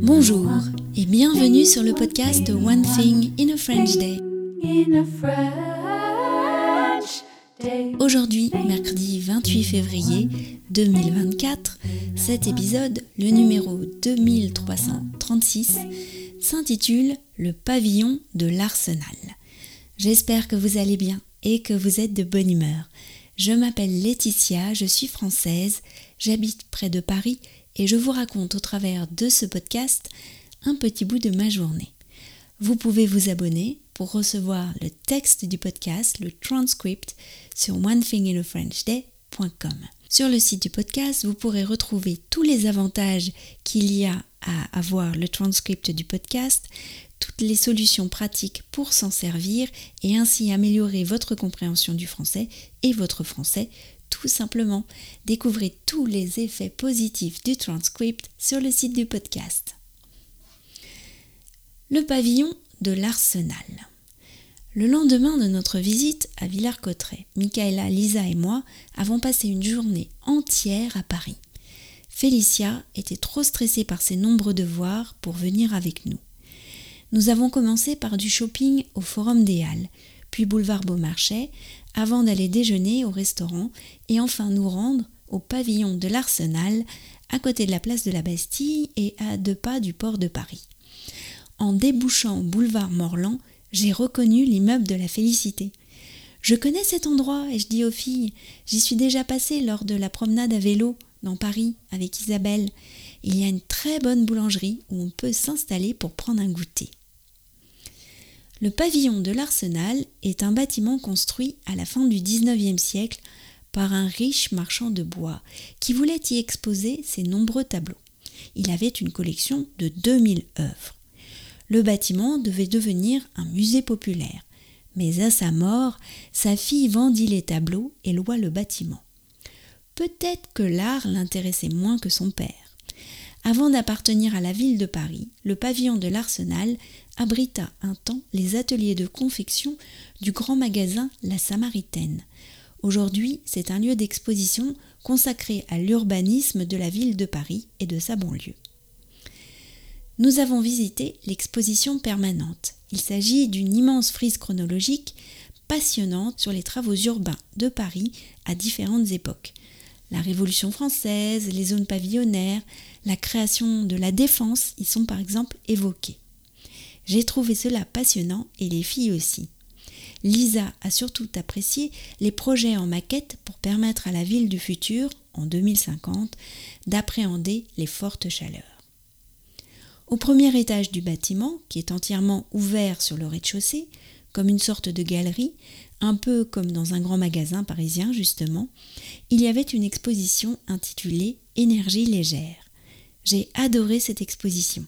Bonjour et bienvenue sur le podcast One Thing in a French Day. Aujourd'hui, mercredi 28 février 2024, cet épisode, le numéro 2336, s'intitule Le pavillon de l'Arsenal. J'espère que vous allez bien et que vous êtes de bonne humeur. Je m'appelle Laetitia, je suis française, j'habite près de Paris et je vous raconte au travers de ce podcast un petit bout de ma journée. Vous pouvez vous abonner pour recevoir le texte du podcast, le transcript, sur onethinginafrenchday.com. Sur le site du podcast, vous pourrez retrouver tous les avantages qu'il y a à avoir le transcript du podcast, toutes les solutions pratiques pour s'en servir et ainsi améliorer votre compréhension du français et votre français tout simplement. Découvrez tous les effets positifs du transcript sur le site du podcast. Le pavillon de l'Arsenal. Le lendemain de notre visite à Villars-Cotterêts, Michaela, Lisa et moi avons passé une journée entière à Paris. Félicia était trop stressée par ses nombreux devoirs pour venir avec nous. Nous avons commencé par du shopping au Forum des Halles, puis boulevard Beaumarchais, avant d'aller déjeuner au restaurant et enfin nous rendre au pavillon de l'Arsenal, à côté de la place de la Bastille et à deux pas du port de Paris. En débouchant au boulevard Morland, j'ai reconnu l'immeuble de la Félicité. Je connais cet endroit et je dis aux filles, j'y suis déjà passée lors de la promenade à vélo dans Paris avec Isabelle. Il y a une très bonne boulangerie où on peut s'installer pour prendre un goûter. Le pavillon de l'Arsenal est un bâtiment construit à la fin du XIXe siècle par un riche marchand de bois qui voulait y exposer ses nombreux tableaux. Il avait une collection de 2000 œuvres. Le bâtiment devait devenir un musée populaire, mais à sa mort, sa fille vendit les tableaux et loua le bâtiment. Peut-être que l'art l'intéressait moins que son père. Avant d'appartenir à la ville de Paris, le pavillon de l'Arsenal abrita un temps les ateliers de confection du grand magasin La Samaritaine. Aujourd'hui, c'est un lieu d'exposition consacré à l'urbanisme de la ville de Paris et de sa banlieue. Nous avons visité l'exposition permanente. Il s'agit d'une immense frise chronologique passionnante sur les travaux urbains de Paris à différentes époques. La Révolution française, les zones pavillonnaires, la création de la défense y sont par exemple évoquées. J'ai trouvé cela passionnant et les filles aussi. Lisa a surtout apprécié les projets en maquette pour permettre à la ville du futur, en 2050, d'appréhender les fortes chaleurs. Au premier étage du bâtiment, qui est entièrement ouvert sur le rez-de-chaussée, comme une sorte de galerie, un peu comme dans un grand magasin parisien justement, il y avait une exposition intitulée Énergie légère. J'ai adoré cette exposition.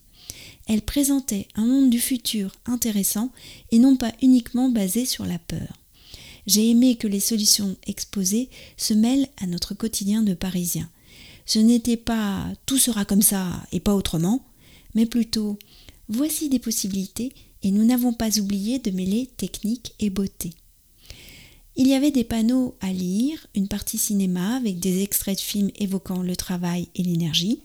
Elle présentait un monde du futur intéressant et non pas uniquement basé sur la peur. J'ai aimé que les solutions exposées se mêlent à notre quotidien de Parisien. Ce n'était pas tout sera comme ça et pas autrement, mais plutôt voici des possibilités et nous n'avons pas oublié de mêler technique et beauté. Il y avait des panneaux à lire, une partie cinéma avec des extraits de films évoquant le travail et l'énergie,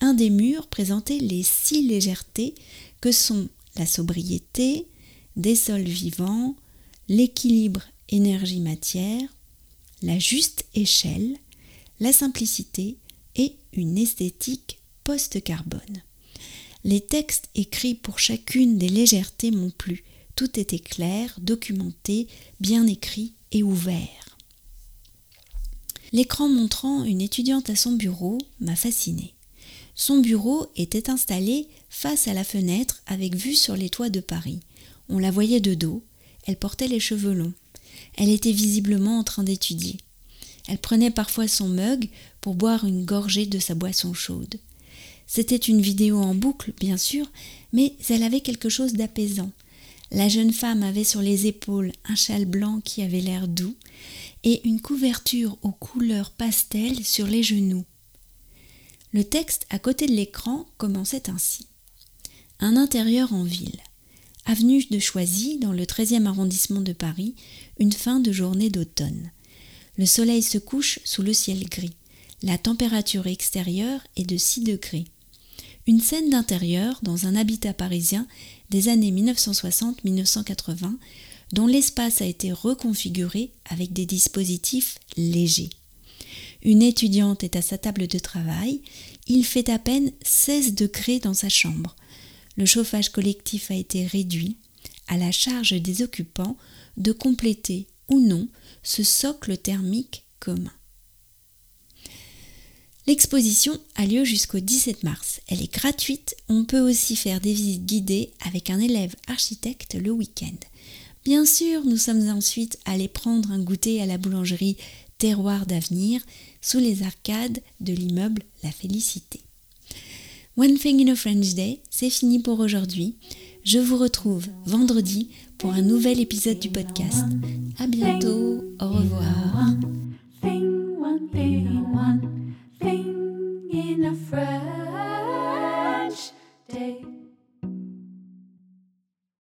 un des murs présentait les six légèretés que sont la sobriété, des sols vivants, l'équilibre énergie-matière, la juste échelle, la simplicité et une esthétique post-carbone. Les textes écrits pour chacune des légèretés m'ont plu. Tout était clair, documenté, bien écrit et ouvert. L'écran montrant une étudiante à son bureau m'a fasciné. Son bureau était installé face à la fenêtre avec vue sur les toits de Paris. On la voyait de dos, elle portait les cheveux longs. Elle était visiblement en train d'étudier. Elle prenait parfois son mug pour boire une gorgée de sa boisson chaude. C'était une vidéo en boucle, bien sûr, mais elle avait quelque chose d'apaisant. La jeune femme avait sur les épaules un châle blanc qui avait l'air doux et une couverture aux couleurs pastel sur les genoux. Le texte à côté de l'écran commençait ainsi. Un intérieur en ville. Avenue de Choisy, dans le 13e arrondissement de Paris, une fin de journée d'automne. Le soleil se couche sous le ciel gris. La température extérieure est de 6 degrés. Une scène d'intérieur dans un habitat parisien des années 1960-1980 dont l'espace a été reconfiguré avec des dispositifs légers. Une étudiante est à sa table de travail, il fait à peine 16 degrés dans sa chambre. Le chauffage collectif a été réduit, à la charge des occupants de compléter ou non ce socle thermique commun. L'exposition a lieu jusqu'au 17 mars. Elle est gratuite. On peut aussi faire des visites guidées avec un élève architecte le week-end. Bien sûr, nous sommes ensuite allés prendre un goûter à la boulangerie Terroir d'avenir sous les arcades de l'immeuble La Félicité. One Thing in a French Day, c'est fini pour aujourd'hui. Je vous retrouve vendredi pour un nouvel épisode du podcast. À bientôt.